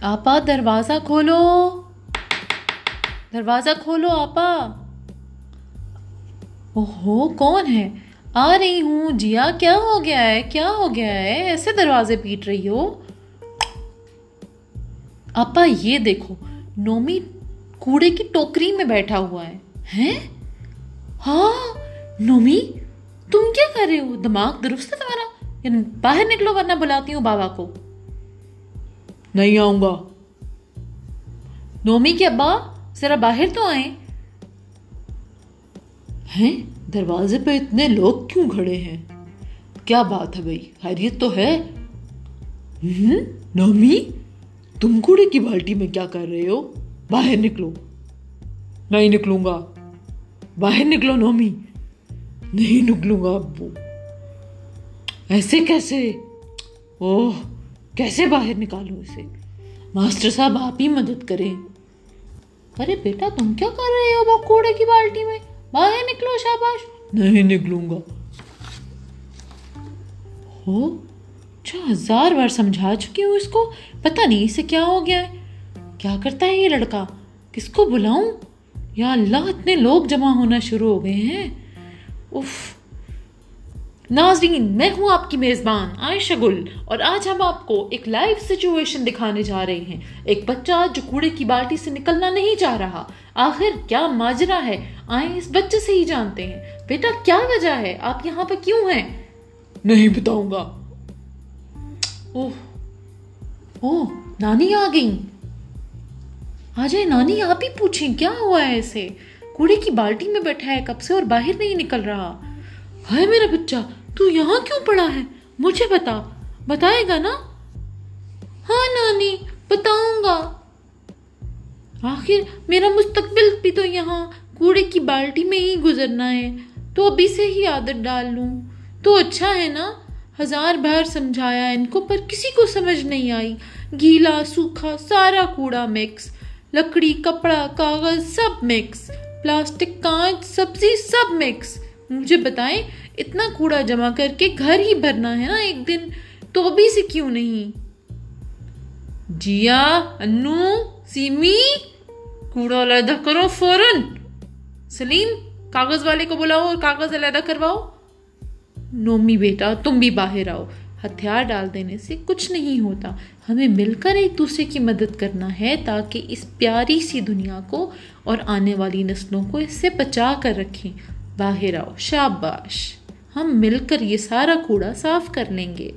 آپا، دروازہ کھولو۔ دروازہ کھولو آپا۔ اوہو، کون ہے؟ آ رہی ہوں۔ جیا، کیا ہو گیا ہے؟ کیا ہو گیا ہے؟ ایسے دروازے پیٹ رہی ہو۔ آپا، یہ دیکھو۔ نومی کوڑے کی ٹوکری میں بیٹھا ہوا ہے۔ ہیں؟ ہاں نومی، تم کیا کر رہے ہو؟ دماغ درست ہے تمہارا؟ یعنی باہر نکلو، ورنہ بلاتی ہوں بابا کو۔ نہیں آؤں گا نومی کے ابا ذرا باہر تو آئیں۔ ہیں؟ دروازے پہ اتنے لوگ کیوں کھڑے ہیں؟ کیا بات ہے بھائی؟ خیریت تو ہے۔ نومی، تم کوڑے کی بالٹی میں کیا کر رہے ہو؟ باہر نکلو۔ نہیں نکلوں گا۔ باہر نکلو نومی۔ نہیں نکلوں گا، ابو۔ ایسے کیسے؟ اوہ۔ کیسے باہر نکالوں اسے؟ ماسٹر صاحب، آپ ہی مدد کریں۔ ارے بیٹا، تم کیا کر رہے ہو وہ کوڑے کی بالٹی میں؟ باہر نکلو شاباش۔ نہیں نکلوں گا۔ ہو اچھا ہزار بار سمجھا چکی ہوں اس کو۔ پتہ نہیں اسے کیا ہو گیا ہے۔ کیا کرتا ہے یہ لڑکا؟ کس کو بلاؤں؟ یا اللہ، اتنے لوگ جمع ہونا شروع ہو گئے ہیں۔ اف ناظرین میں ہوں آپ کی میزبان عائشہ گل اور آج ہم آپ کو ایک لائیو سچویشن دکھانے جا رہے ہیں۔ ایک بچہ جو کوڑے کی بالٹی سے نکلنا نہیں چاہ رہا۔ آخر کیا ماجرا ہے؟ آئیں اس بچے سے ہی جانتے ہیں۔ بیٹا کیا وجہ ہے؟ آپ یہاں پہ کیوں ہیں؟ نہیں بتاؤں گا۔ اوہ اوہ نانی آ گئی آ جائے نانی آپ ہی پوچھیں کیا ہوا ہے اسے؟ کوڑے کی بالٹی میں بیٹھا ہے کب سے اور باہر نہیں نکل رہا؟ ہائے میرا بچہ، تو یہاں کیوں پڑا ہے؟ مجھے بتا۔ بتائے گا نا؟ ہاں نانی، بتاؤں گا۔ آخر میرا مستقبل بھی تو یہاں کوڑے کی بالٹی میں ہی گزرنا ہے۔ تو ابھی سے ہی عادت ڈال لوں۔ تو اچھا ہے نا؟ ہزار بار سمجھایا ان کو، پر کسی کو سمجھ نہیں آئی۔ گیلا، سوکھا، سارا کوڑا مکس لکڑی، کپڑا، کاغذ، سب مکس پلاسٹک، کانچ، سبزی، سب مکس مجھے بتائیں، اتنا کوڑا جمع کر کے گھر ہی بھرنا ہے نا ایک دن؟ تو ابھی سے کیوں نہیں؟ جیا، انو، سیمی، کوڑا علیحدہ کرو فوراً۔ سلیم، کاغذ والے کو بلاؤ اور کاغذ علیحدہ کرواؤ۔ نومی بیٹا، تم بھی باہر آؤ۔ ہتھیار ڈال دینے سے کچھ نہیں ہوتا۔ ہمیں مل کر ایک دوسرے کی مدد کرنا ہے تاکہ اس پیاری سی دنیا کو اور آنے والی نسلوں کو اس سے بچا کر رکھیں۔ باہر آؤ شاباش۔ ہم مل کر یہ سارا کوڑا صاف کر لیں گے۔